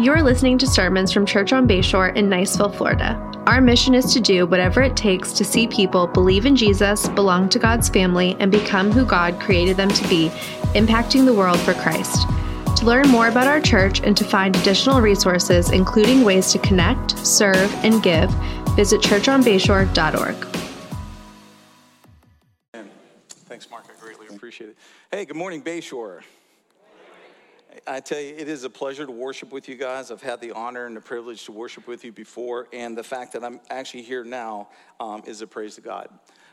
You're listening to sermons from Church on Bayshore in Niceville, Florida. Our mission is to do whatever it takes to see people believe in Jesus, belong to God's family, and become who God created them to be, impacting the world for Christ. To learn more about our church and to find additional resources, including ways to connect, serve, and give, visit churchonbayshore.org. Thanks, Mark. I greatly appreciate it. Hey, good morning, Bayshore. I tell you, it is a pleasure to worship with you guys. I've had the honor and the privilege to worship with you before, and the fact that I'm actually here now um, is a praise to God.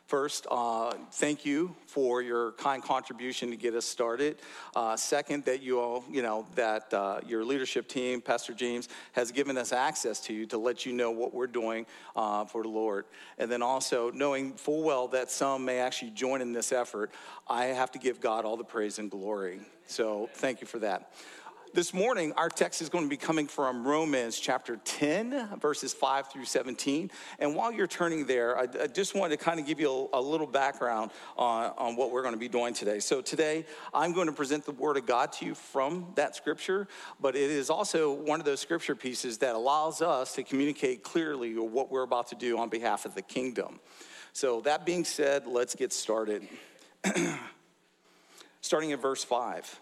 First, uh, thank you for your kind contribution to get us started. Uh, second, that you all, you know, that uh, your leadership team, Pastor James, has given us access to you to let you know what we're doing uh, for the Lord. And then also knowing full well that some may actually join in this effort, I have to give God all the praise and glory. So thank you for that. This morning, our text is going to be coming from Romans chapter 10, verses 5 through 17. And while you're turning there, I, I just wanted to kind of give you a, a little background on, on what we're going to be doing today. So, today, I'm going to present the Word of God to you from that scripture, but it is also one of those scripture pieces that allows us to communicate clearly what we're about to do on behalf of the kingdom. So, that being said, let's get started. Starting at verse 5.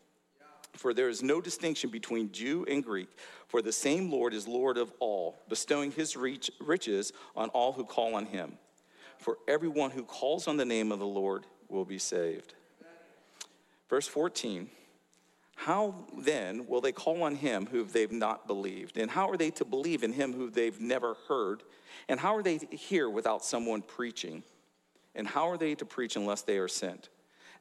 For there is no distinction between Jew and Greek, for the same Lord is Lord of all, bestowing his riches on all who call on him. For everyone who calls on the name of the Lord will be saved. Verse 14 How then will they call on him who they've not believed? And how are they to believe in him who they've never heard? And how are they to hear without someone preaching? And how are they to preach unless they are sent?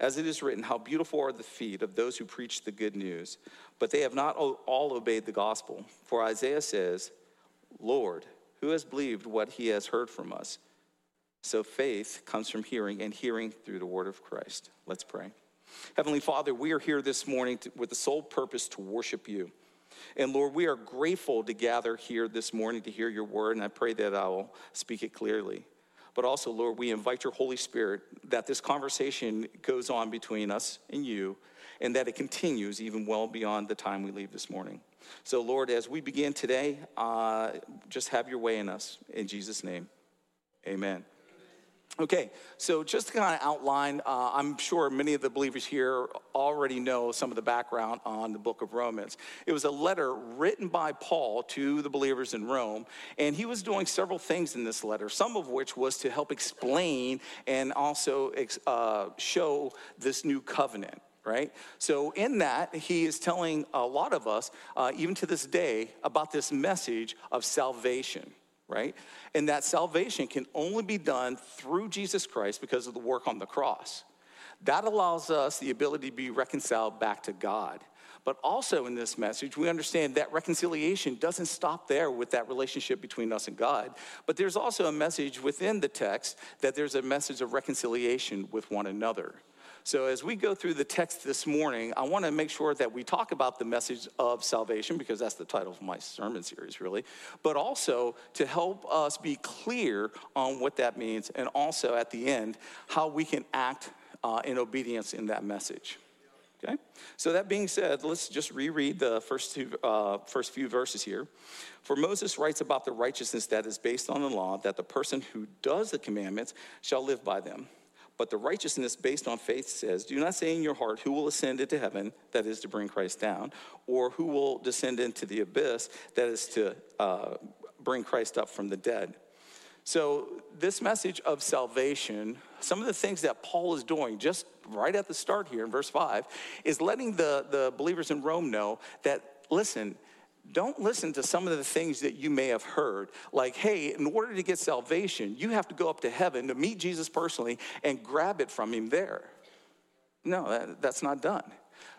As it is written, How beautiful are the feet of those who preach the good news. But they have not all obeyed the gospel. For Isaiah says, Lord, who has believed what he has heard from us? So faith comes from hearing, and hearing through the word of Christ. Let's pray. Heavenly Father, we are here this morning to, with the sole purpose to worship you. And Lord, we are grateful to gather here this morning to hear your word, and I pray that I will speak it clearly. But also, Lord, we invite your Holy Spirit that this conversation goes on between us and you, and that it continues even well beyond the time we leave this morning. So, Lord, as we begin today, uh, just have your way in us. In Jesus' name, amen. Okay, so just to kind of outline, uh, I'm sure many of the believers here already know some of the background on the book of Romans. It was a letter written by Paul to the believers in Rome, and he was doing several things in this letter, some of which was to help explain and also uh, show this new covenant right? So, in that, he is telling a lot of us, uh, even to this day, about this message of salvation right? And that salvation can only be done through Jesus Christ because of the work on the cross. That allows us the ability to be reconciled back to God. But also in this message, we understand that reconciliation doesn't stop there with that relationship between us and God. But there's also a message within the text that there's a message of reconciliation with one another. So, as we go through the text this morning, I want to make sure that we talk about the message of salvation because that's the title of my sermon series, really, but also to help us be clear on what that means, and also at the end, how we can act uh, in obedience in that message. Okay? So, that being said, let's just reread the first, two, uh, first few verses here. For Moses writes about the righteousness that is based on the law, that the person who does the commandments shall live by them. But the righteousness based on faith says, Do not say in your heart, Who will ascend into heaven, that is to bring Christ down, or who will descend into the abyss, that is to uh, bring Christ up from the dead. So, this message of salvation, some of the things that Paul is doing just right at the start here in verse 5, is letting the, the believers in Rome know that, listen, don't listen to some of the things that you may have heard. Like, hey, in order to get salvation, you have to go up to heaven to meet Jesus personally and grab it from him there. No, that, that's not done.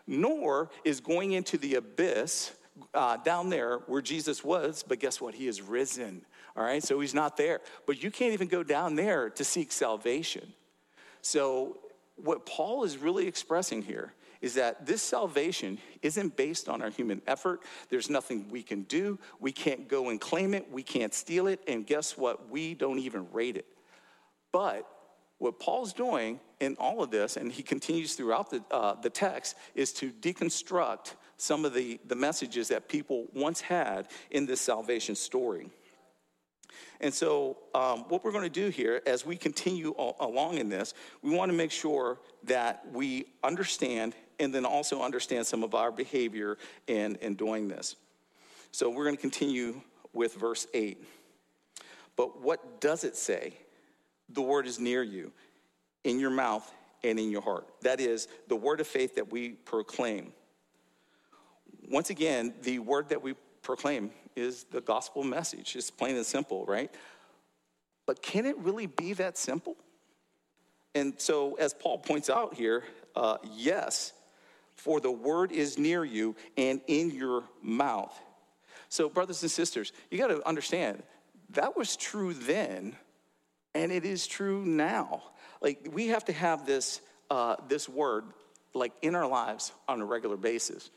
Nor is going into the abyss uh, down there where Jesus was, but guess what? He is risen. All right, so he's not there. But you can't even go down there to seek salvation. So, what Paul is really expressing here is that this salvation isn't based on our human effort. There's nothing we can do. We can't go and claim it. We can't steal it. And guess what? We don't even rate it. But what Paul's doing in all of this, and he continues throughout the, uh, the text, is to deconstruct some of the, the messages that people once had in this salvation story. And so, um, what we're going to do here as we continue along in this, we want to make sure that we understand and then also understand some of our behavior in, in doing this. So, we're going to continue with verse 8. But what does it say? The word is near you, in your mouth and in your heart. That is the word of faith that we proclaim. Once again, the word that we proclaim is the gospel message. It's plain and simple, right? But can it really be that simple? And so, as Paul points out here, uh, yes, for the word is near you and in your mouth. So, brothers and sisters, you got to understand that was true then, and it is true now. Like we have to have this uh, this word like in our lives on a regular basis.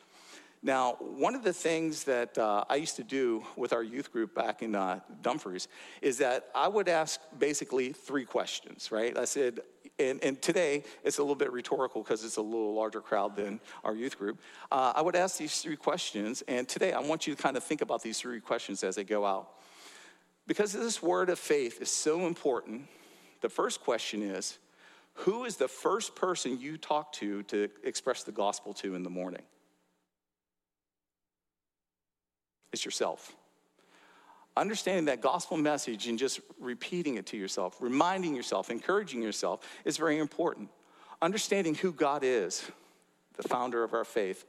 Now, one of the things that uh, I used to do with our youth group back in uh, Dumfries is that I would ask basically three questions, right? I said, and, and today it's a little bit rhetorical because it's a little larger crowd than our youth group. Uh, I would ask these three questions, and today I want you to kind of think about these three questions as they go out. Because this word of faith is so important, the first question is Who is the first person you talk to to express the gospel to in the morning? It's yourself. Understanding that gospel message and just repeating it to yourself, reminding yourself, encouraging yourself is very important. Understanding who God is, the founder of our faith,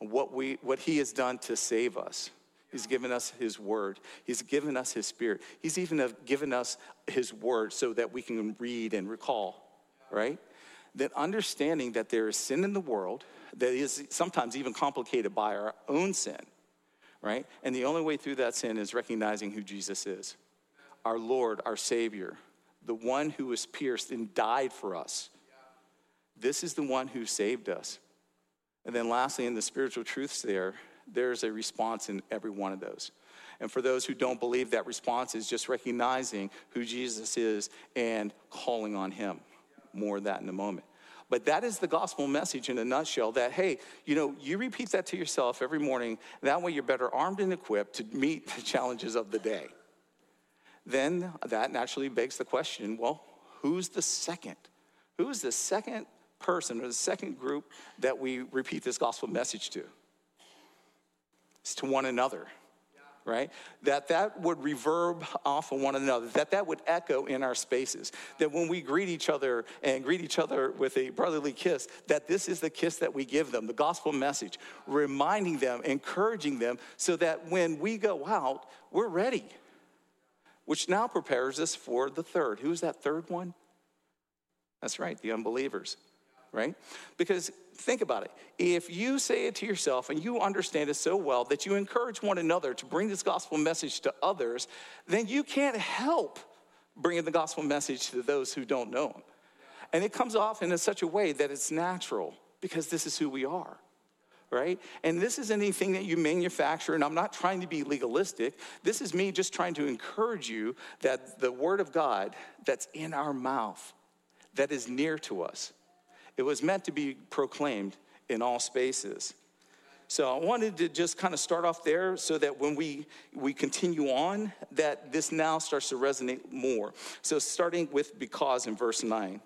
what, we, what He has done to save us. He's given us His word. He's given us His spirit. He's even given us His word so that we can read and recall, right? That understanding that there is sin in the world that is sometimes even complicated by our own sin right? And the only way through that sin is recognizing who Jesus is our Lord, our Savior, the one who was pierced and died for us. This is the one who saved us. And then, lastly, in the spiritual truths, there, there's a response in every one of those. And for those who don't believe, that response is just recognizing who Jesus is and calling on him. More of that in a moment. But that is the gospel message in a nutshell that, hey, you know, you repeat that to yourself every morning. That way you're better armed and equipped to meet the challenges of the day. Then that naturally begs the question well, who's the second? Who's the second person or the second group that we repeat this gospel message to? It's to one another right? That that would reverb off of one another, that that would echo in our spaces. That when we greet each other and greet each other with a brotherly kiss, that this is the kiss that we give them, the gospel message, reminding them, encouraging them, so that when we go out, we're ready. Which now prepares us for the third. Who's that third one? That's right, the unbelievers right? Because think about it. If you say it to yourself and you understand it so well that you encourage one another to bring this gospel message to others, then you can't help bringing the gospel message to those who don't know Him. And it comes off in such a way that it's natural because this is who we are. Right? And this isn't anything that you manufacture, and I'm not trying to be legalistic. This is me just trying to encourage you that the Word of God that's in our mouth, that is near to us, it was meant to be proclaimed in all spaces. So I wanted to just kind of start off there so that when we, we continue on, that this now starts to resonate more. So starting with because in verse 9.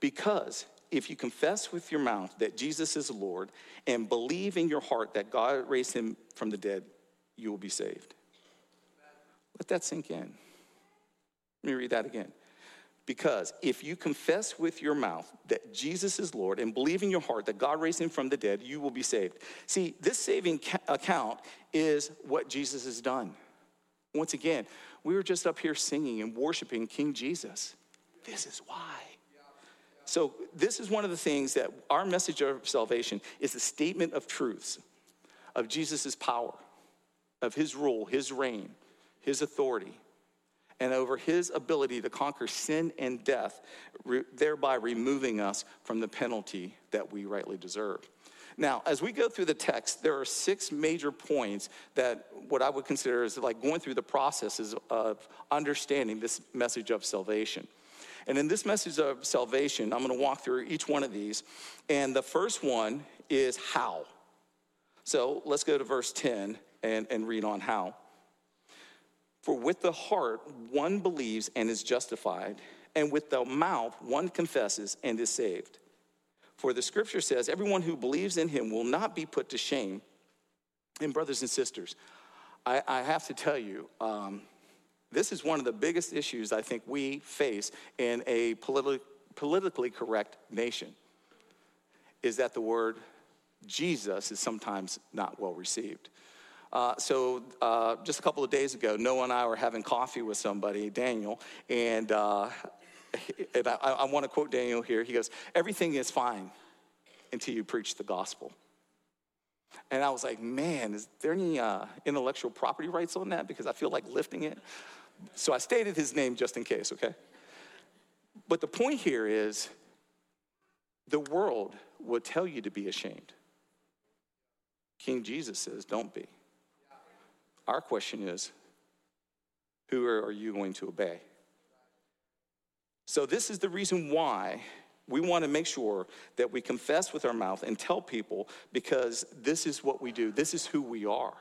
Because if you confess with your mouth that Jesus is Lord and believe in your heart that God raised him from the dead, you will be saved. Let that sink in. Let me read that again. Because if you confess with your mouth that Jesus is Lord and believe in your heart that God raised him from the dead, you will be saved. See, this saving account is what Jesus has done. Once again, we were just up here singing and worshiping King Jesus. This is why. So, this is one of the things that our message of salvation is a statement of truths of Jesus' power, of his rule, his reign, his authority and over his ability to conquer sin and death, re- thereby removing us from the penalty that we rightly deserve. Now, as we go through the text, there are six major points that what I would consider is like going through the processes of understanding this message of salvation. And in this message of salvation, I'm going to walk through each one of these. And the first one is how. So let's go to verse 10 and, and read on how. For with the heart one believes and is justified, and with the mouth one confesses and is saved. For the scripture says, Everyone who believes in him will not be put to shame. And, brothers and sisters, I, I have to tell you, um, this is one of the biggest issues I think we face in a politi- politically correct nation is that the word Jesus is sometimes not well received. Uh, so uh, just a couple of days ago, Noah and I were having coffee with somebody, Daniel, and, uh, and I, I want to quote Daniel here. He goes, "Everything is fine until you preach the gospel." And I was like, "Man, is there any uh, intellectual property rights on that? Because I feel like lifting it." So I stated his name just in case, okay? But the point here is, the world will tell you to be ashamed. King Jesus says, "Don't be." Our question is who are you going to obey? So, this is the reason why we want to make sure that we confess with our mouth and tell people because this is what we do, this is who we are.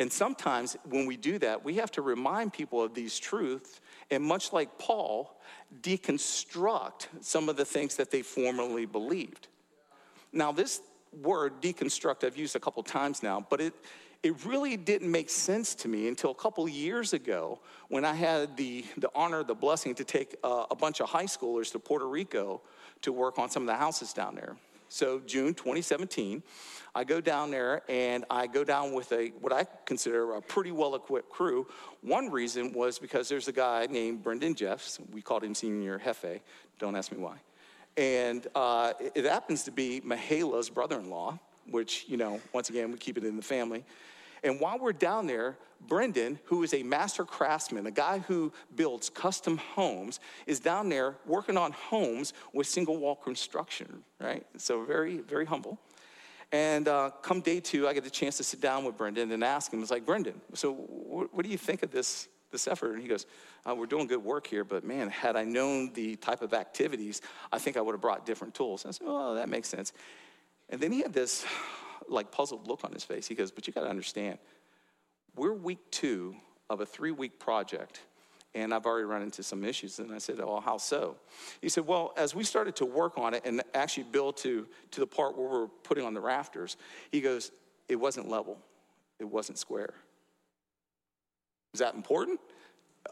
And sometimes when we do that, we have to remind people of these truths and, much like Paul, deconstruct some of the things that they formerly believed. Now, this word deconstruct, I've used a couple times now, but it, it really didn't make sense to me until a couple years ago when I had the, the honor, the blessing to take a bunch of high schoolers to Puerto Rico to work on some of the houses down there. So, June 2017, I go down there and I go down with a what I consider a pretty well equipped crew. One reason was because there's a guy named Brendan Jeffs. We called him Señor Jefe. Don't ask me why. And uh, it happens to be Mahala's brother in law which, you know, once again, we keep it in the family. And while we're down there, Brendan, who is a master craftsman, a guy who builds custom homes, is down there working on homes with single wall construction, right? So very, very humble. And uh, come day two, I get the chance to sit down with Brendan and ask him, it's like, Brendan, so what, what do you think of this, this effort? And he goes, uh, we're doing good work here, but man, had I known the type of activities, I think I would have brought different tools. And I said, oh, that makes sense. And then he had this like puzzled look on his face. He goes, But you got to understand, we're week two of a three week project. And I've already run into some issues. And I said, Oh, how so? He said, Well, as we started to work on it and actually build to, to the part where we're putting on the rafters, he goes, It wasn't level, it wasn't square. Is that important?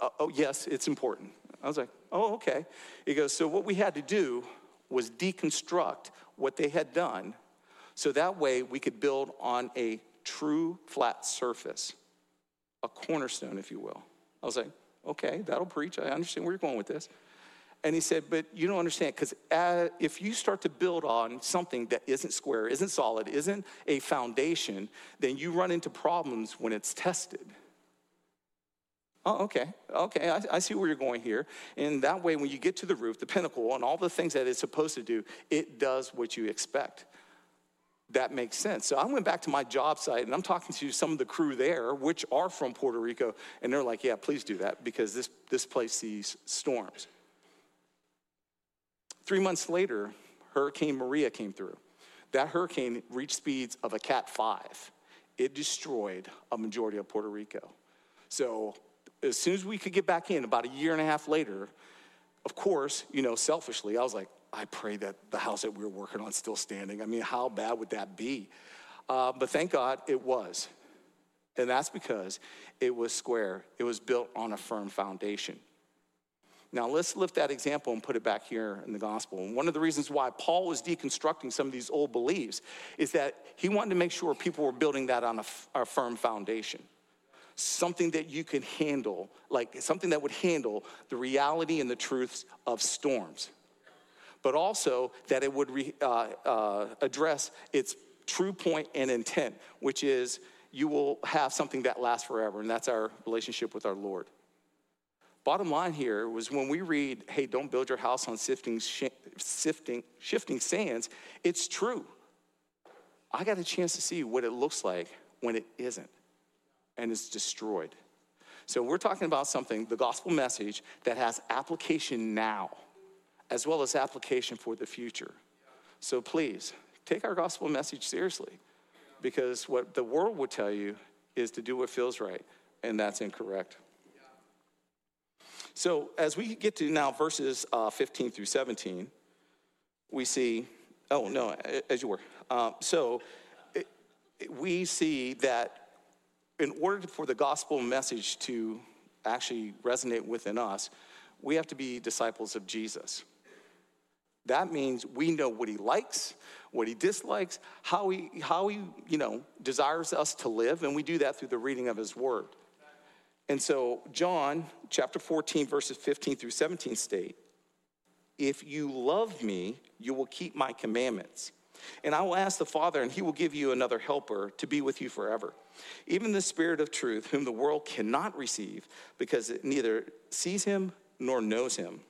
Uh, oh, yes, it's important. I was like, Oh, okay. He goes, So what we had to do was deconstruct what they had done so that way we could build on a true flat surface, a cornerstone, if you will. I was like, okay, that'll preach. I understand where you're going with this. And he said, but you don't understand, because uh, if you start to build on something that isn't square, isn't solid, isn't a foundation, then you run into problems when it's tested. Oh, okay, okay, I, I, see where you're going here. And that way, when you get to the roof, the pinnacle, and all the things that it's supposed to do, it does what you expect that makes sense. So I went back to my job site and I'm talking to some of the crew there, which are from Puerto Rico, and they're like, yeah, please do that because this, this place sees storms. Three months later, Hurricane Maria came through. That hurricane reached speeds of a Cat 5. It destroyed a majority of Puerto Rico. So as soon as we could get back in, about a year and a half later, of course, you know, selfishly, I was like, I pray that the house that we were working on is still standing. I mean, how bad would that be? Uh, but thank God it was. And that's because it was square, it was built on a firm foundation. Now, let's lift that example and put it back here in the gospel. And one of the reasons why Paul was deconstructing some of these old beliefs is that he wanted to make sure people were building that on a, a firm foundation. Something that you can handle, like something that would handle the reality and the truths of storms, but also that it would re, uh, uh, address its true point and intent, which is you will have something that lasts forever, and that's our relationship with our Lord. Bottom line here was when we read, hey, don't build your house on sifting, sifting, shifting sands, it's true. I got a chance to see what it looks like when it isn't and is destroyed. So we're talking about something, the gospel message, that has application now, as well as application for the future. So please, take our gospel message seriously, because what the world would tell you is to do what feels right, and that's incorrect. So as we get to now verses uh, 15 through 17, we see, oh, no, as you were. Uh, so it, we see that in order for the gospel message to actually resonate within us, we have to be disciples of Jesus. That means we know what he likes, what he dislikes, how he, how he you know, desires us to live, and we do that through the reading of his word. And so, John chapter 14, verses 15 through 17 state, If you love me, you will keep my commandments. And I will ask the Father, and he will give you another helper to be with you forever. Even the Spirit of truth, whom the world cannot receive, because it neither sees him nor knows him.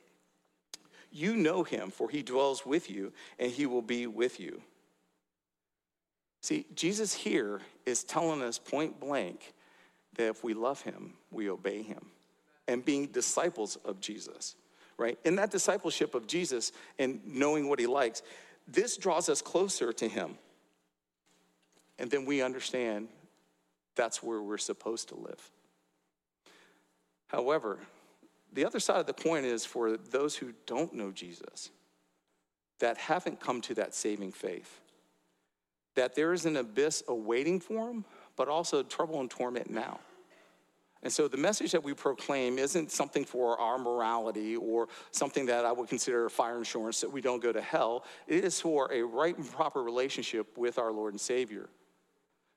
You know him, for he dwells with you, and he will be with you. See, Jesus here is telling us point blank that if we love him, we obey him. And being disciples of Jesus, right? In that discipleship of Jesus and knowing what he likes, this draws us closer to him. And then we understand that's where we're supposed to live. However, the other side of the coin is for those who don't know Jesus, that haven't come to that saving faith, that there is an abyss awaiting for them, but also trouble and torment now. And so the message that we proclaim isn't something for our morality or something that I would consider fire insurance that we don't go to hell. It is for a right and proper relationship with our Lord and Savior.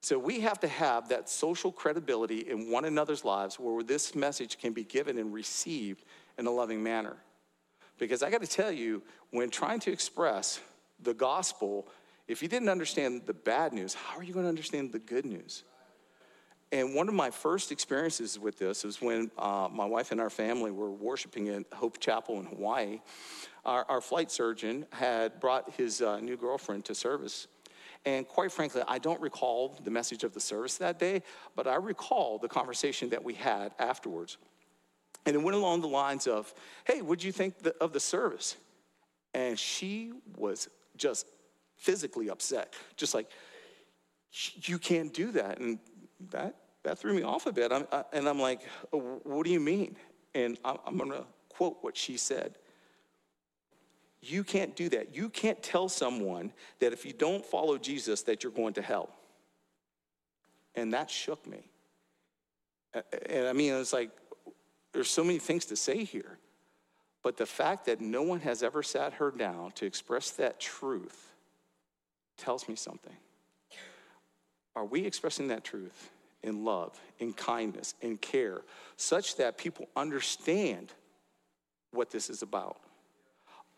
So we have to have that social credibility in one another's lives where this message can be given and received in a loving manner. Because I got to tell you, when trying to express the gospel, if you didn't understand the bad news, how are you going to understand the good news? And one of my first experiences with this was when uh, my wife and our family were worshiping at Hope Chapel in Hawaii. Our, our flight surgeon had brought his uh, new girlfriend to service. And quite frankly, I don't recall the message of the service that day, but I recall the conversation that we had afterwards. And it went along the lines of, hey, what'd you think of the service? And she was just physically upset, just like, you can't do that. And that, that threw me off a bit. I, and I'm like, what do you mean? And I'm going to quote what she said. You can't do that. You can't tell someone that if you don't follow Jesus that you're going to hell. And that shook me. And I mean, it's like, there's so many things to say here. But the fact that no one has ever sat her down to express that truth tells me something. Are we expressing that truth in love, in kindness, in care, such that people understand what this is about?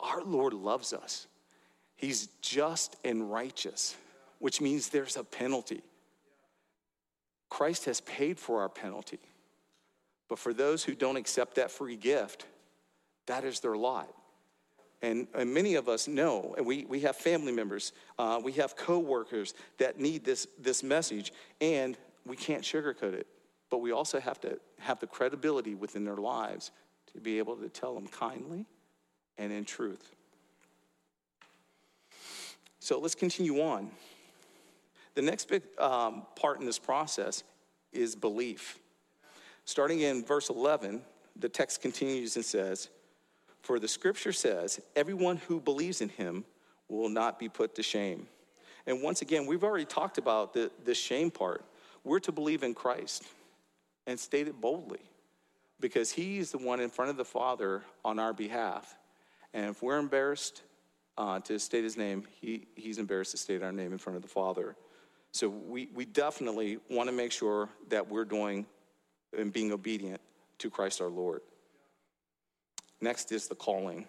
Our Lord loves us. He's just and righteous, which means there's a penalty. Christ has paid for our penalty. But for those who don't accept that free gift, that is their lot. And, and many of us know, and we, we have family members, uh, we have coworkers that need this, this message, and we can't sugarcoat it. But we also have to have the credibility within their lives to be able to tell them kindly and in truth. So let's continue on. The next big um, part in this process is belief. Starting in verse 11, the text continues and says, for the scripture says, everyone who believes in him will not be put to shame. And once again, we've already talked about the, the shame part. We're to believe in Christ and state it boldly. because he's the one in front of the Father on our behalf. And if we're embarrassed uh, to state his name, he, he's embarrassed to state our name in front of the Father. So we, we definitely want to make sure that we're doing and being obedient to Christ our Lord. Next is the calling.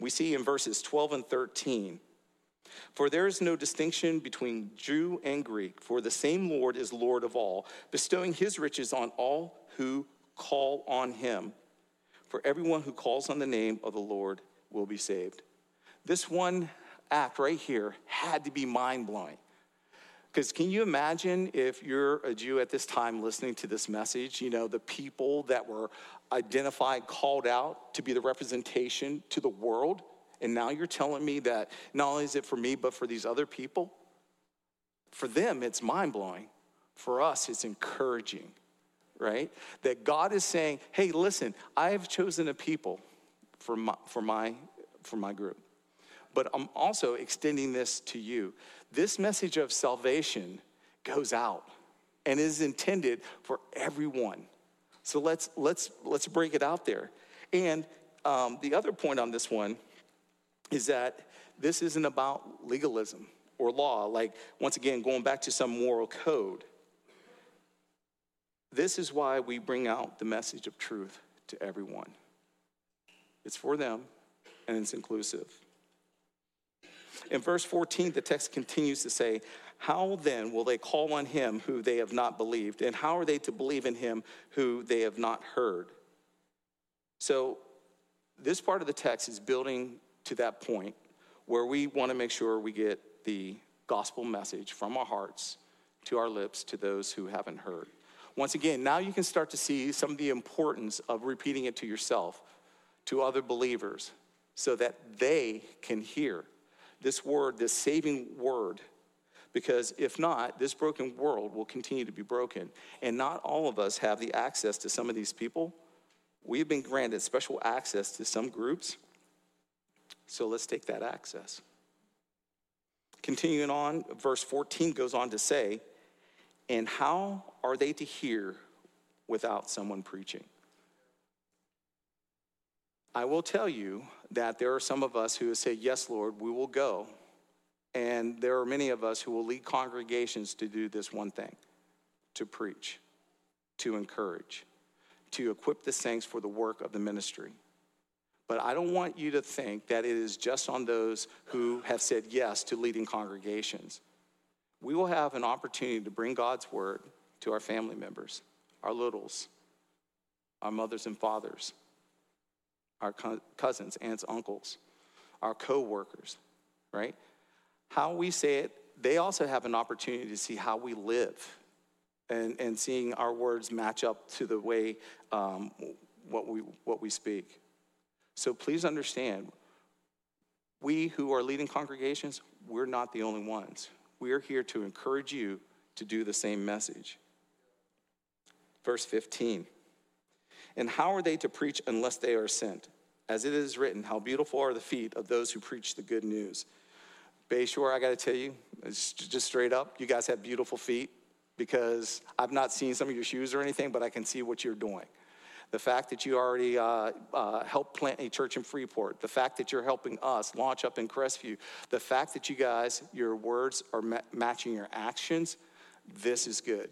We see in verses 12 and 13 For there is no distinction between Jew and Greek, for the same Lord is Lord of all, bestowing his riches on all who call on him. For everyone who calls on the name of the Lord will be saved. This one act right here had to be mind blowing. Because can you imagine if you're a Jew at this time listening to this message, you know, the people that were identified, called out to be the representation to the world, and now you're telling me that not only is it for me, but for these other people? For them, it's mind blowing. For us, it's encouraging, right? That God is saying, hey, listen, I have chosen a people for my, for my, for my group but I'm also extending this to you. This message of salvation goes out and is intended for everyone. So let's let's let's break it out there. And um, the other point on this one is that this isn't about legalism or law. Like once again, going back to some moral code. This is why we bring out the message of truth to everyone. It's for them and it's inclusive. In verse 14, the text continues to say, How then will they call on him who they have not believed? And how are they to believe in him who they have not heard? So, this part of the text is building to that point where we want to make sure we get the gospel message from our hearts to our lips to those who haven't heard. Once again, now you can start to see some of the importance of repeating it to yourself, to other believers, so that they can hear this word, this saving word, because if not, this broken world will continue to be broken. And not all of us have the access to some of these people. We've been granted special access to some groups. So let's take that access. Continuing on, verse 14 goes on to say, And how are they to hear without someone preaching? I will tell you that there are some of us who say, Yes, Lord, we will go. And there are many of us who will lead congregations to do this one thing to preach, to encourage, to equip the saints for the work of the ministry. But I don't want you to think that it is just on those who have said yes to leading congregations. We will have an opportunity to bring God's word to our family members, our littles, our mothers and fathers, our cousins, aunts, uncles, our co workers, right? How we say it, they also have an opportunity to see how we live and, and seeing our words match up to the way um, what, we, what we speak. So please understand, we who are leading congregations, we're not the only ones. We are here to encourage you to do the same message. Verse 15. And how are they to preach unless they are sent? As it is written, how beautiful are the feet of those who preach the good news. Bayshore, I got to tell you, just straight up, you guys have beautiful feet because I've not seen some of your shoes or anything, but I can see what you're doing. The fact that you already uh, uh, helped plant a church in Freeport, the fact that you're helping us launch up in Crestview, the fact that you guys, your words are ma- matching your actions, this is good.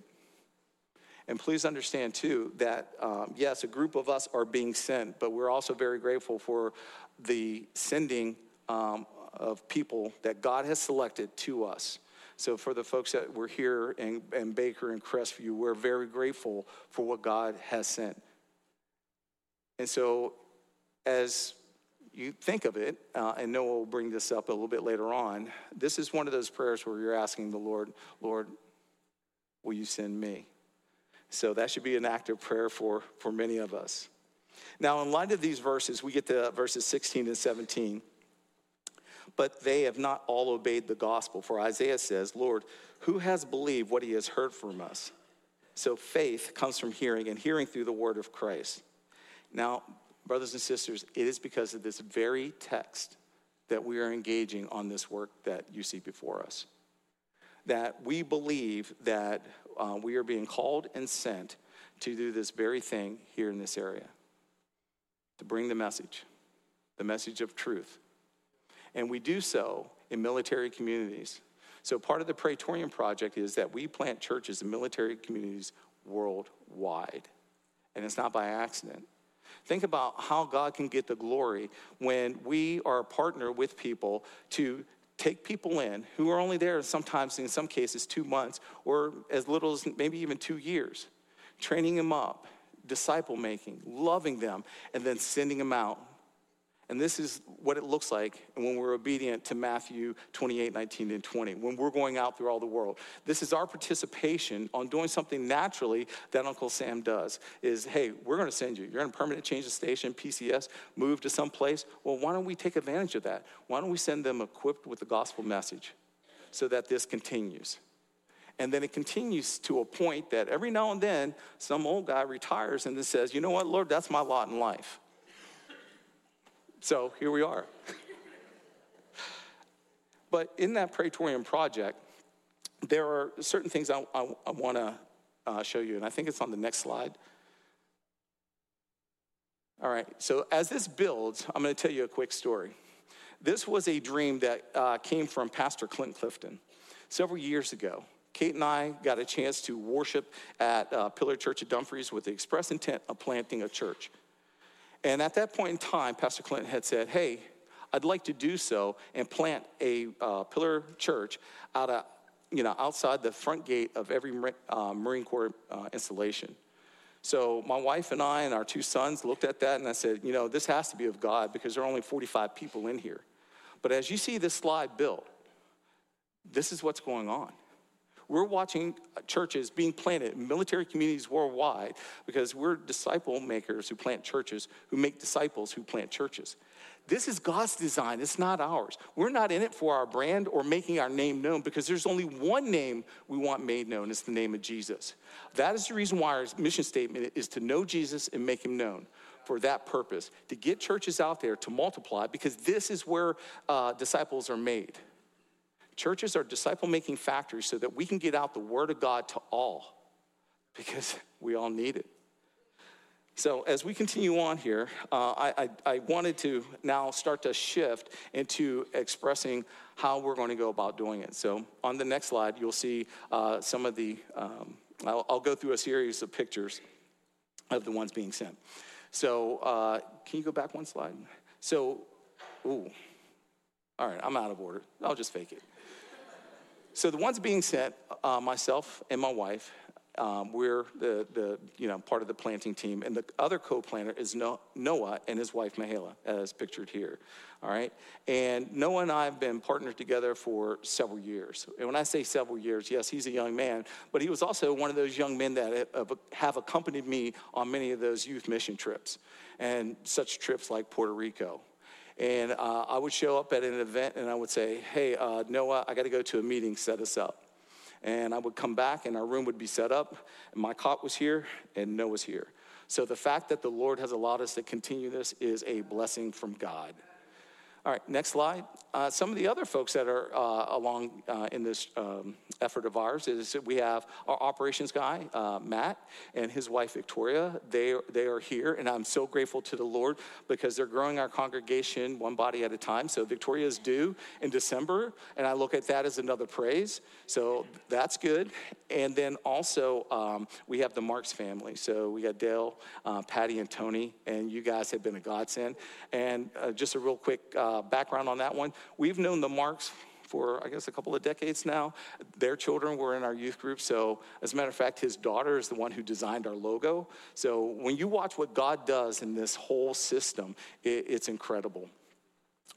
And please understand, too, that um, yes, a group of us are being sent, but we're also very grateful for the sending um, of people that God has selected to us. So, for the folks that were here in, in Baker and Crestview, we're very grateful for what God has sent. And so, as you think of it, uh, and Noah will bring this up a little bit later on, this is one of those prayers where you're asking the Lord, Lord, will you send me? So that should be an active prayer for, for many of us. Now, in light of these verses, we get to verses 16 and 17. But they have not all obeyed the gospel. For Isaiah says, Lord, who has believed what he has heard from us? So faith comes from hearing, and hearing through the word of Christ. Now, brothers and sisters, it is because of this very text that we are engaging on this work that you see before us. That we believe that uh, we are being called and sent to do this very thing here in this area to bring the message, the message of truth. And we do so in military communities. So, part of the Praetorian Project is that we plant churches in military communities worldwide. And it's not by accident. Think about how God can get the glory when we are a partner with people to take people in who are only there sometimes, in some cases, two months or as little as maybe even two years, training them up, disciple making, loving them, and then sending them out and this is what it looks like when we're obedient to Matthew 28, 19, and 20, when we're going out through all the world. This is our participation on doing something naturally that Uncle Sam does is, hey, we're going to send you. You're to permanent change of station, PCS, move to some place. Well, why don't we take advantage of that? Why don't we send them equipped with the gospel message so that this continues? And then it continues to a point that every now and then some old guy retires and then says, you know what, Lord, that's my lot in life. So here we are. but in that Praetorian project, there are certain things I, I, I want to uh, show you, and I think it's on the next slide. All right, so as this builds, I'm going to tell you a quick story. This was a dream that uh, came from Pastor Clint Clifton several years ago. Kate and I got a chance to worship at uh, Pillar Church of Dumfries with the express intent of planting a church. And at that point in time, Pastor Clinton had said, Hey, I'd like to do so and plant a uh, pillar church out of, you know, outside the front gate of every uh, Marine Corps uh, installation. So my wife and I and our two sons looked at that and I said, you know, this has to be of God because there are only 45 people in here. But as you see this slide built, this is what's going on. We're watching churches being planted in military communities worldwide because we're disciple makers who plant churches, who make disciples who plant churches. This is God's design, it's not ours. We're not in it for our brand or making our name known because there's only one name we want made known it's the name of Jesus. That is the reason why our mission statement is to know Jesus and make him known for that purpose, to get churches out there to multiply because this is where uh, disciples are made. Churches are disciple making factories so that we can get out the word of God to all because we all need it. So, as we continue on here, uh, I, I, I, wanted to now start to shift into expressing how we're going to go about doing it. So, on the next slide, you'll see uh, some of the, um, I'll, I'll, go through a series of pictures of the ones being sent. So, uh, can you go back one slide? So, ooh, all right, I'm out of order. I'll just fake it. So the ones being sent, uh, myself and my wife, um, we're the, the, you know, part of the planting team. And the other co-planter is Noah and his wife, Mahala, as pictured here. All right. And Noah and I have been partnered together for several years. And when I say several years, yes, he's a young man, but he was also one of those young men that have accompanied me on many of those youth mission trips and such trips like Puerto Rico and uh, I would show up at an event and I would say, hey, uh, Noah, I got to go to a meeting, set us up. And I would come back and our room would be set up, and my cot was here, and Noah's here. So the fact that the Lord has allowed us to continue this is a blessing from God. All right, next slide. Uh, some of the other folks that are uh, along uh, in this um, effort of ours is that we have our operations guy, uh, Matt, and his wife, Victoria. They, they are here, and I'm so grateful to the Lord because they're growing our congregation one body at a time. So Victoria is due in December, and I look at that as another praise. So that's good. And then also, um, we have the Marks family. So we got Dale, uh, Patty, and Tony, and you guys have been a godsend. And uh, just a real quick uh, Uh, background on that one. We've known the Marks for, I guess, a couple of decades now. Their children were in our youth group. So, as a matter of fact, his daughter is the one who designed our logo. So, when you watch what God does in this whole system, it, it's incredible.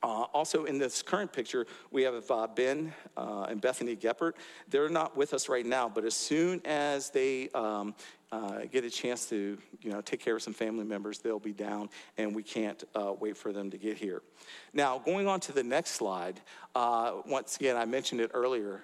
Uh, also, in this current picture, we have uh, Ben uh, and Bethany Geppert. They're not with us right now, but as soon as they um, uh, get a chance to, you know, take care of some family members, they'll be down, and we can't uh, wait for them to get here. Now, going on to the next slide, uh, once again, I mentioned it earlier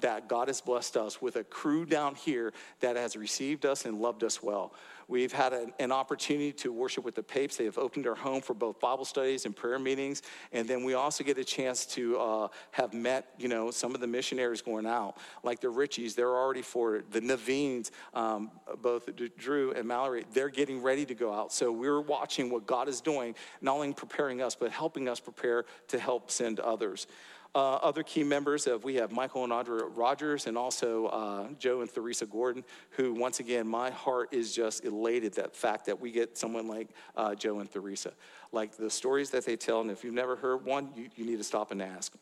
that God has blessed us with a crew down here that has received us and loved us well. We've had an, an, opportunity to worship with the Papes. They have opened their home for both Bible studies and prayer meetings. And then we also get a chance to uh, have met, you know, some of the missionaries going out, like the Richies. They're already for it. The Navines, um, both Drew and Mallory, they're getting ready to go out. So we're watching what God is doing, not only preparing us, but helping us prepare to help send others. Uh, other key members of we have Michael and Audra Rogers and also uh, Joe and Theresa Gordon, who once again my heart is just elated that fact that we get someone like uh, Joe and Theresa, like the stories that they tell, and if you've never heard one, you, you need to stop and ask,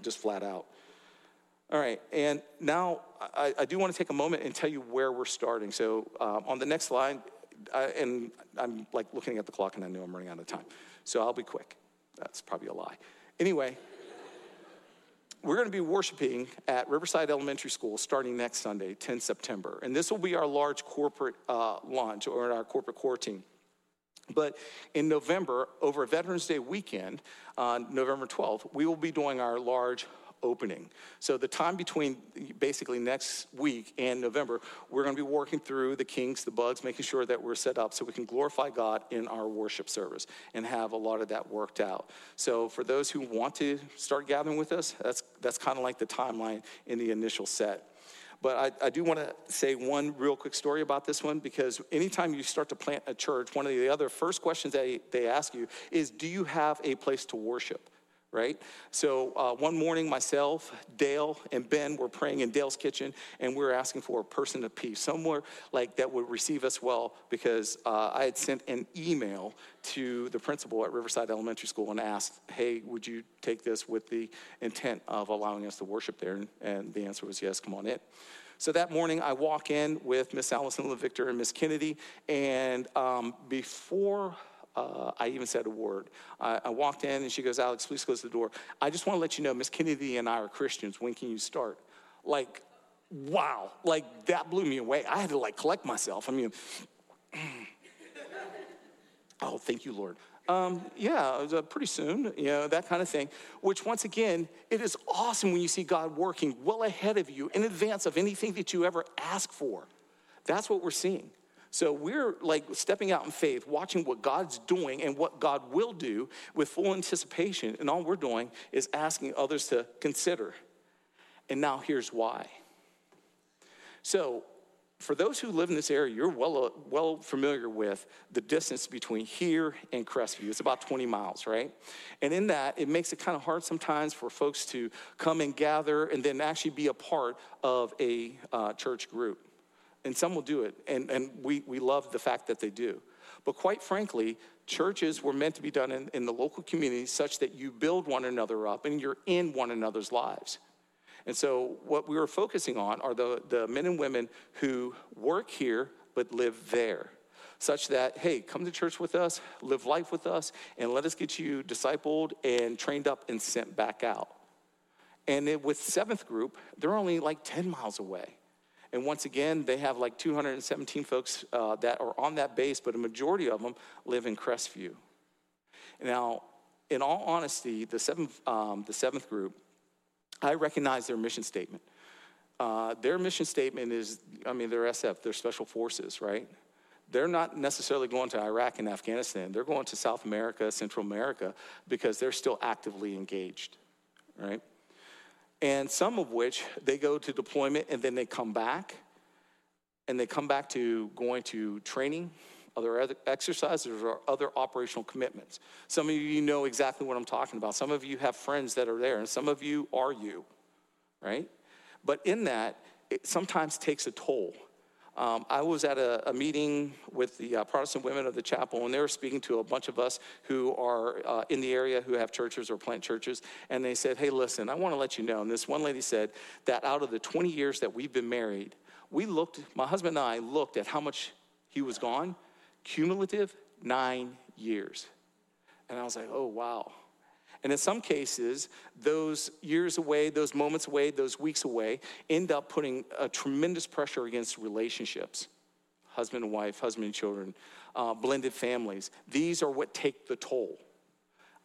just flat out. All right, and now I, I do want to take a moment and tell you where we're starting. So um, on the next slide, I, and I'm like looking at the clock and I know I'm running out of time, so I'll be quick. That's probably a lie. Anyway we're going to be worshiping at Riverside Elementary School starting next Sunday, 10 September. And this will be our large corporate uh, launch or our corporate core team. But in November, over Veterans Day weekend, on uh, November 12th, we will be doing our large opening. So the time between basically next week and November, we're going to be working through the kinks, the bugs, making sure that we're set up so we can glorify God in our worship service and have a lot of that worked out. So for those who want to start gathering with us, that's that's kind of like the timeline in the initial set. But I, I do want to say one real quick story about this one because anytime you start to plant a church, one of the other first questions they, they ask you is Do you have a place to worship? Right? So uh, one morning, myself, Dale, and Ben were praying in Dale's kitchen, and we were asking for a person of peace, somewhere like that would receive us well, because uh, I had sent an email to the principal at Riverside Elementary School and asked, "Hey, would you take this with the intent of allowing us to worship there?" And, the answer was yes. Come on in. So that morning, I walk in with Miss Allison LeVictor and Miss Kennedy, and um, before uh, I even said a word. I, I, walked in and she goes, Alex, please close the door. I just want to let you know, Miss Kennedy and I are Christians. When can you start? Like, wow. Like, that blew me away. I had to, like, collect myself. I mean, oh, thank you, Lord. Um, yeah, uh, pretty soon, you know, that kind of thing. Which, once again, it is awesome when you see God working well ahead of you in advance of anything that you ever ask for. That's what we're seeing. So we're like stepping out in faith, watching what God's doing and what God will do with full anticipation. And all we're doing is asking others to consider. And now here's why. So, for those who live in this area, you're well, well familiar with the distance between here and Crestview. It's about 20 miles, right? And in that, it makes it kind of hard sometimes for folks to come and gather and then actually be a part of a uh, church group and some will do it, and, and we, we love the fact that they do. But quite frankly, churches were meant to be done in, in the local community such that you build one another up and you're in one another's lives. And so, what we were focusing on are the, the men and women who work here but live there, such that, hey, come to church with us, live life with us, and let us get you discipled and trained up and sent back out. And it, with seventh group, they're only like 10 miles away. And once again, they have like 217 folks uh, that are on that base, but a majority of them live in Crestview. Now, in all honesty, the seventh, um, the seventh group, I recognize their mission statement. Uh, their mission statement is, I mean, they're SF, they're special forces, right? They're not necessarily going to Iraq and Afghanistan. They're going to South America, Central America, because they're still actively engaged, right? And some of which they go to deployment and then they come back. And they come back to going to training other exercises or other operational commitments. Some of you know exactly what i'm talking about. Some of you have friends that are there and some of you are you right? But in that it sometimes takes a toll um, I was at a, a meeting with the uh, Protestant women of the chapel, and they were speaking to a bunch of us who are uh, in the area who have churches or plant churches. And they said, Hey, listen, I want to let you know. And this one lady said that out of the 20 years that we've been married, we looked, my husband and I looked at how much he was gone, cumulative nine years. And I was like, Oh, wow. And in some cases, those years away, those moments away, those weeks away end up putting a tremendous pressure against relationships husband and wife, husband and children, uh, blended families. These are what take the toll.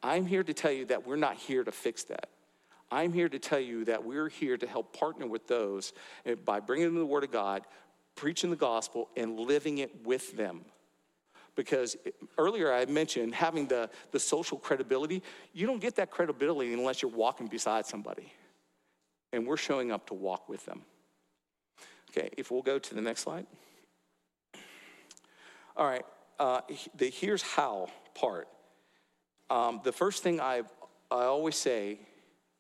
I'm here to tell you that we're not here to fix that. I'm here to tell you that we're here to help partner with those eh, by bringing them the Word of God, preaching the gospel, and living it with them because earlier I mentioned having the, the social credibility. You don't get that credibility unless you're walking beside somebody. And we're showing up to walk with them. Okay, if we'll go to the next slide. All right, uh, the here's how part. Um, the first thing I, I always say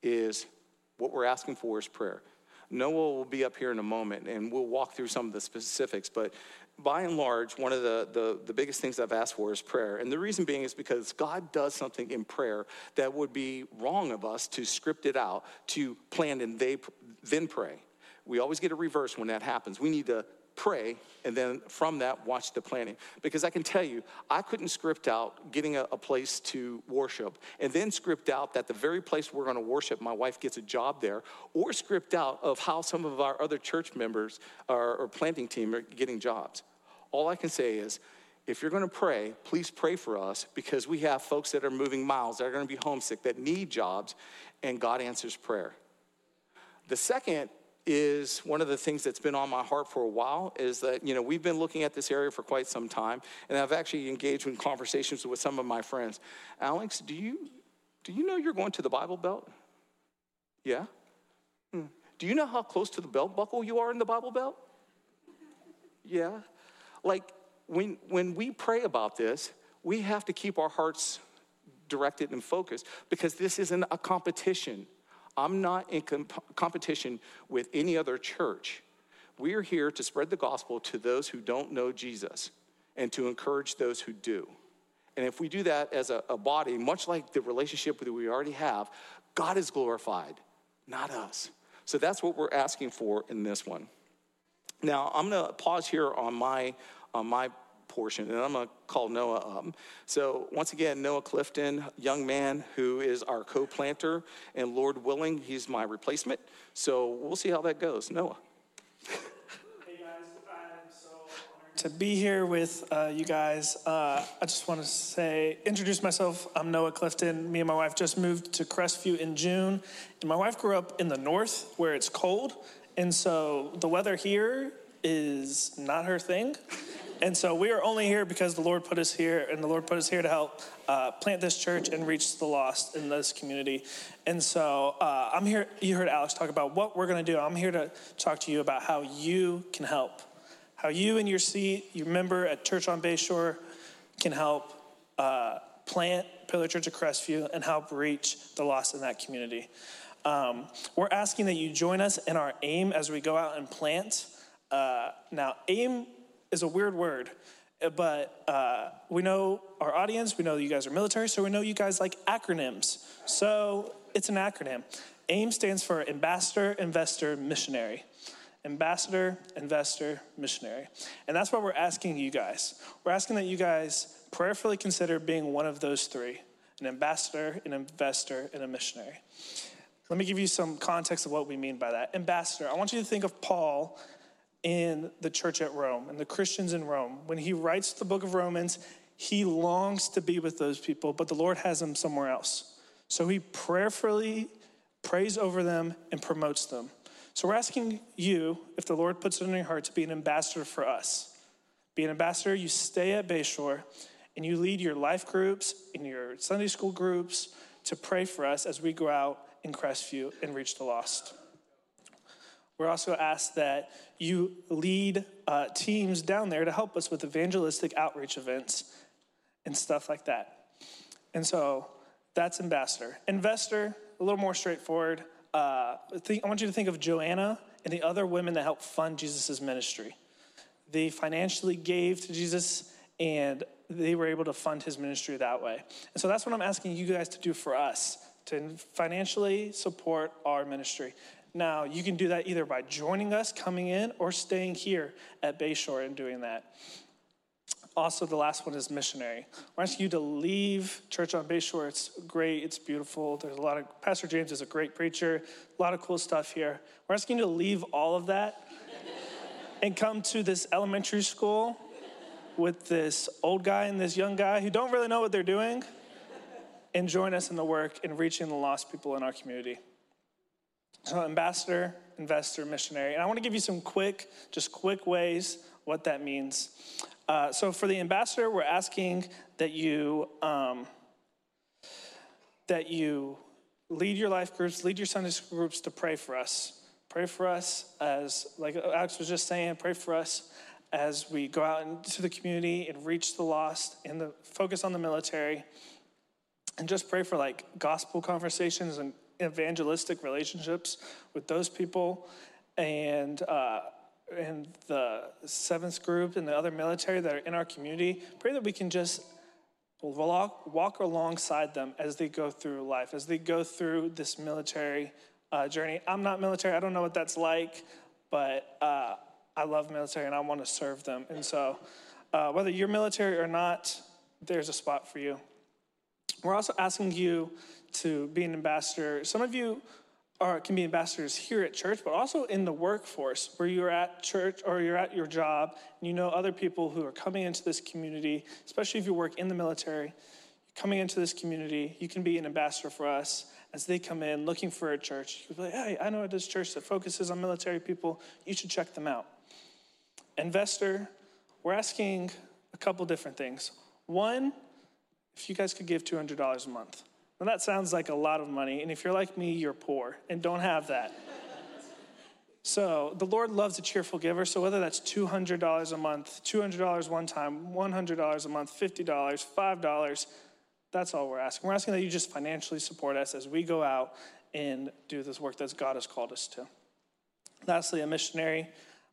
is what we're asking for is prayer. Noah will be up here in a moment and we'll walk through some of the specifics, but by and large, one of the, the, the, biggest things I've asked for is prayer. And the reason being is because God does something in prayer that would be wrong of us to script it out, to plan and they, then pray. We always get a reverse when that happens. We need to pray, and then from that, watch the planning. Because I can tell you, I couldn't script out getting a, a place to worship, and then script out that the very place we're going to worship, my wife gets a job there, or script out of how some of our other church members are, or planting team are getting jobs. All I can say is, if you're going to pray, please pray for us because we have folks that are moving miles, that are going to be homesick, that need jobs, and God answers prayer. The second is one of the things that's been on my heart for a while is that you know we've been looking at this area for quite some time and i've actually engaged in conversations with some of my friends. Alex do you do you know you're going to the bible belt? Yeah? Hmm. do you know how close to the belt buckle you are in the bible belt? Yeah. Like when when we pray about this we have to keep our hearts directed and focused because this isn't a competition I'm not in comp- competition with any other church. We are here to spread the gospel to those who don't know Jesus and to encourage those who do. And if we do that as a, a body, much like the relationship that we already have, God is glorified, not us. So that's what we're asking for in this one. Now, I'm going to pause here on my, on my portion, and I'm going to call Noah up. So, once again, Noah Clifton, young man who is our co planter, and Lord willing, he's my replacement. So, we'll see how that goes. Noah. Hey guys, I'm so honored to be here with uh, you guys. Uh, I just want to say, introduce myself. I'm Noah Clifton. Me and my wife just moved to Crestview in June, and my wife grew up in the north where it's cold, and so the weather here is not her thing. And so we are only here because the Lord put us here, and the Lord put us here to help uh, plant this church and reach the lost in this community. And so uh, I'm here, you heard Alex talk about what we're going to do. I'm here to talk to you about how you can help, how you in your seat, your member at Church on Bayshore, can help uh, plant Pillar Church of Crestview and help reach the lost in that community. Um, we're asking that you join us in our aim as we go out and plant. Uh, now, aim is a weird word, uh, but uh, we know our audience, we know you guys are military, so we know you guys like acronyms. So it's an acronym. AIM stands for Ambassador, Investor, Missionary. Ambassador, Investor, Missionary. And that's what we're asking you guys. We're asking that you guys prayerfully consider being one of those three an ambassador, an investor, and a missionary. Let me give you some context of what we mean by that. Ambassador, I want you to think of Paul in the church at Rome and the Christians in Rome. When he writes the book of Romans, he longs to be with those people, but the Lord has him somewhere else. So he prayerfully prays over them and promotes them. So we're asking you, if the Lord puts it in your heart, to be an ambassador for us. Be an ambassador, you stay at Bayshore and you lead your life groups and your Sunday school groups to pray for us as we go out in Crestview and reach the lost. We're also asked that you lead uh, teams down there to help us with evangelistic outreach events and stuff like that. And so that's ambassador. Investor, a little more straightforward. Uh, think, I want you to think of Joanna and the other women that helped fund Jesus' ministry. They financially gave to Jesus and they were able to fund his ministry that way. And so that's what I'm asking you guys to do for us to financially support our ministry. Now, you can do that either by joining us, coming in, or staying here at Bayshore and doing that. Also, the last one is missionary. We're asking you to leave Church on Bayshore. It's great, it's beautiful. There's a lot of, Pastor James is a great preacher, a lot of cool stuff here. We're asking you to leave all of that and come to this elementary school with this old guy and this young guy who don't really know what they're doing and join us in the work in reaching the lost people in our community. So, ambassador, investor, missionary. And I want to give you some quick, just quick ways what that means. Uh, so, for the ambassador, we're asking that you um, that you lead your life groups, lead your Sunday school groups to pray for us. Pray for us as, like Alex was just saying, pray for us as we go out into the community and reach the lost and the focus on the military and just pray for like gospel conversations and evangelistic relationships with those people and uh, and the seventh group and the other military that are in our community pray that we can just walk, walk alongside them as they go through life as they go through this military uh, journey. I'm not military. I don't know what that's like but uh, i love military and i want to serve them. And so uh, whether you're military or not there's a spot for you. We're also asking you to be an ambassador. Some of you are, can be ambassadors here at church, but also in the workforce where you're at church or you're at your job and you know other people who are coming into this community, especially if you work in the military. Coming into this community, you can be an ambassador for us as they come in looking for a church. You can be like, hey, I know this church that focuses on military people. You should check them out. Investor, we're asking a couple different things. One, if you guys could give $200 a month. Now that sounds like a lot of money, and if you're like me, you're poor and don't have that. so the Lord loves a cheerful giver, so whether that's $200 a month, $200 one time, $100 a month, $50, $5, that's all we're asking. We're asking that you just financially support us as we go out and do this work that God has called us to. Lastly, a missionary.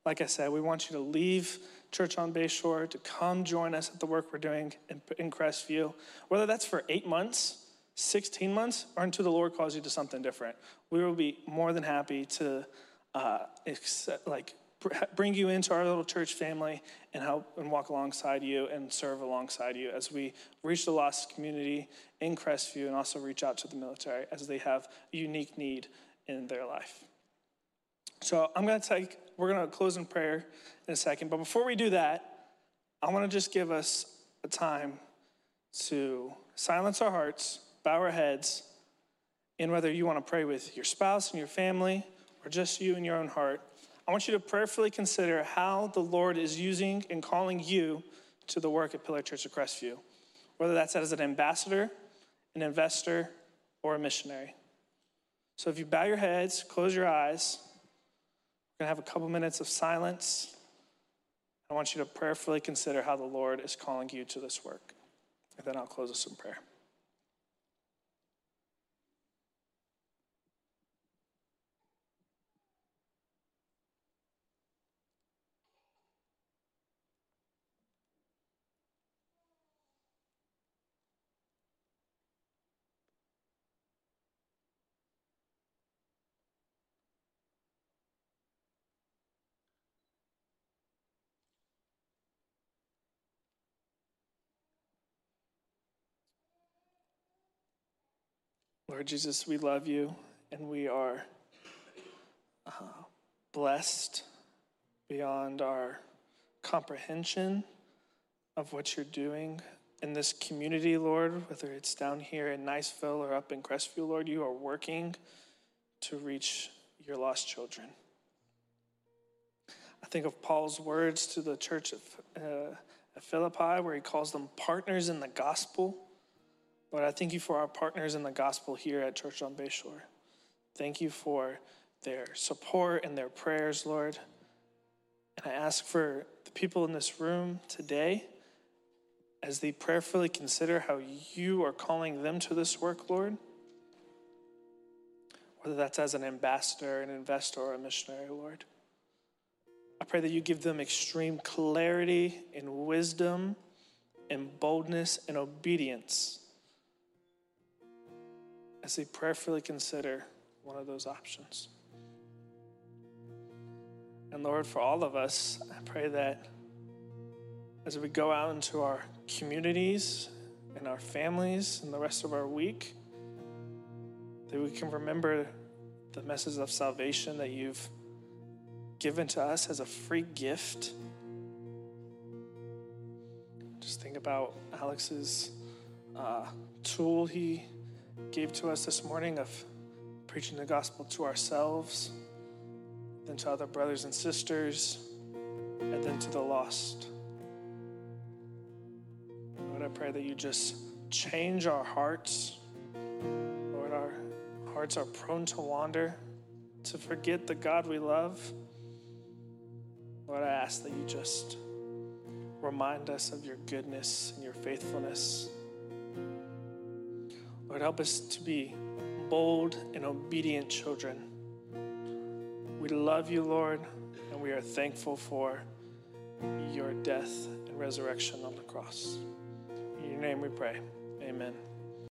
Like I said, we want you to leave Church on Bayshore to come join us at the work we're doing in, in Crestview, whether that's for eight months, 16 months, or until the Lord calls you to something different. We will be more than happy to uh, accept, like bring you into our little church family and help and walk alongside you and serve alongside you as we reach the lost community in Crestview and also reach out to the military as they have a unique need in their life. So I'm going to take, we're going to close in prayer in a second. But before we do that, I want to just give us a time to silence our hearts, bow our heads, and whether you want to pray with your spouse and your family or just you in your own heart, I want you to prayerfully consider how the Lord is using and calling you to the work at Pillar Church of Crestview, whether that's as an ambassador, an investor, or a missionary. So if you bow your heads, close your eyes, we're going to have a couple minutes of silence. I want you to prayerfully consider how the Lord is calling you to this work. And then I'll close us in prayer. Lord Jesus, we love you and we are uh, blessed beyond our comprehension of what you're doing in this community, Lord, whether it's down here in Niceville or up in Crestview, Lord, you are working to reach your lost children. I think of Paul's words to the church of, uh, Philippi, where he calls them partners in the gospel. Lord, I thank you for our partners in the gospel here at Church on Bayshore. Thank you for their support and their prayers, Lord. And I ask for the people in this room today as they prayerfully consider how you are calling them to this work, Lord. Whether that's as an ambassador, an investor, or a missionary, Lord. I pray that you give them extreme clarity and wisdom and boldness and obedience as they prayerfully consider one of those options. And Lord, for all of us, I pray that as we go out into our communities and our families and the rest of our week, that we can remember the message of salvation that you've given to us as a free gift. Just think about Alex's uh, tool he gave to us this morning of preaching the gospel to ourselves, then to other brothers and sisters, and then to the lost. Lord, I pray that you just change our hearts. Lord, our hearts are prone to wander, to forget the God we love. Lord, I ask that you just remind us of your goodness and your faithfulness. Lord, help us to be bold and obedient children. We love you, Lord, and we are thankful for your death and resurrection on the cross. In your name we pray. Amen.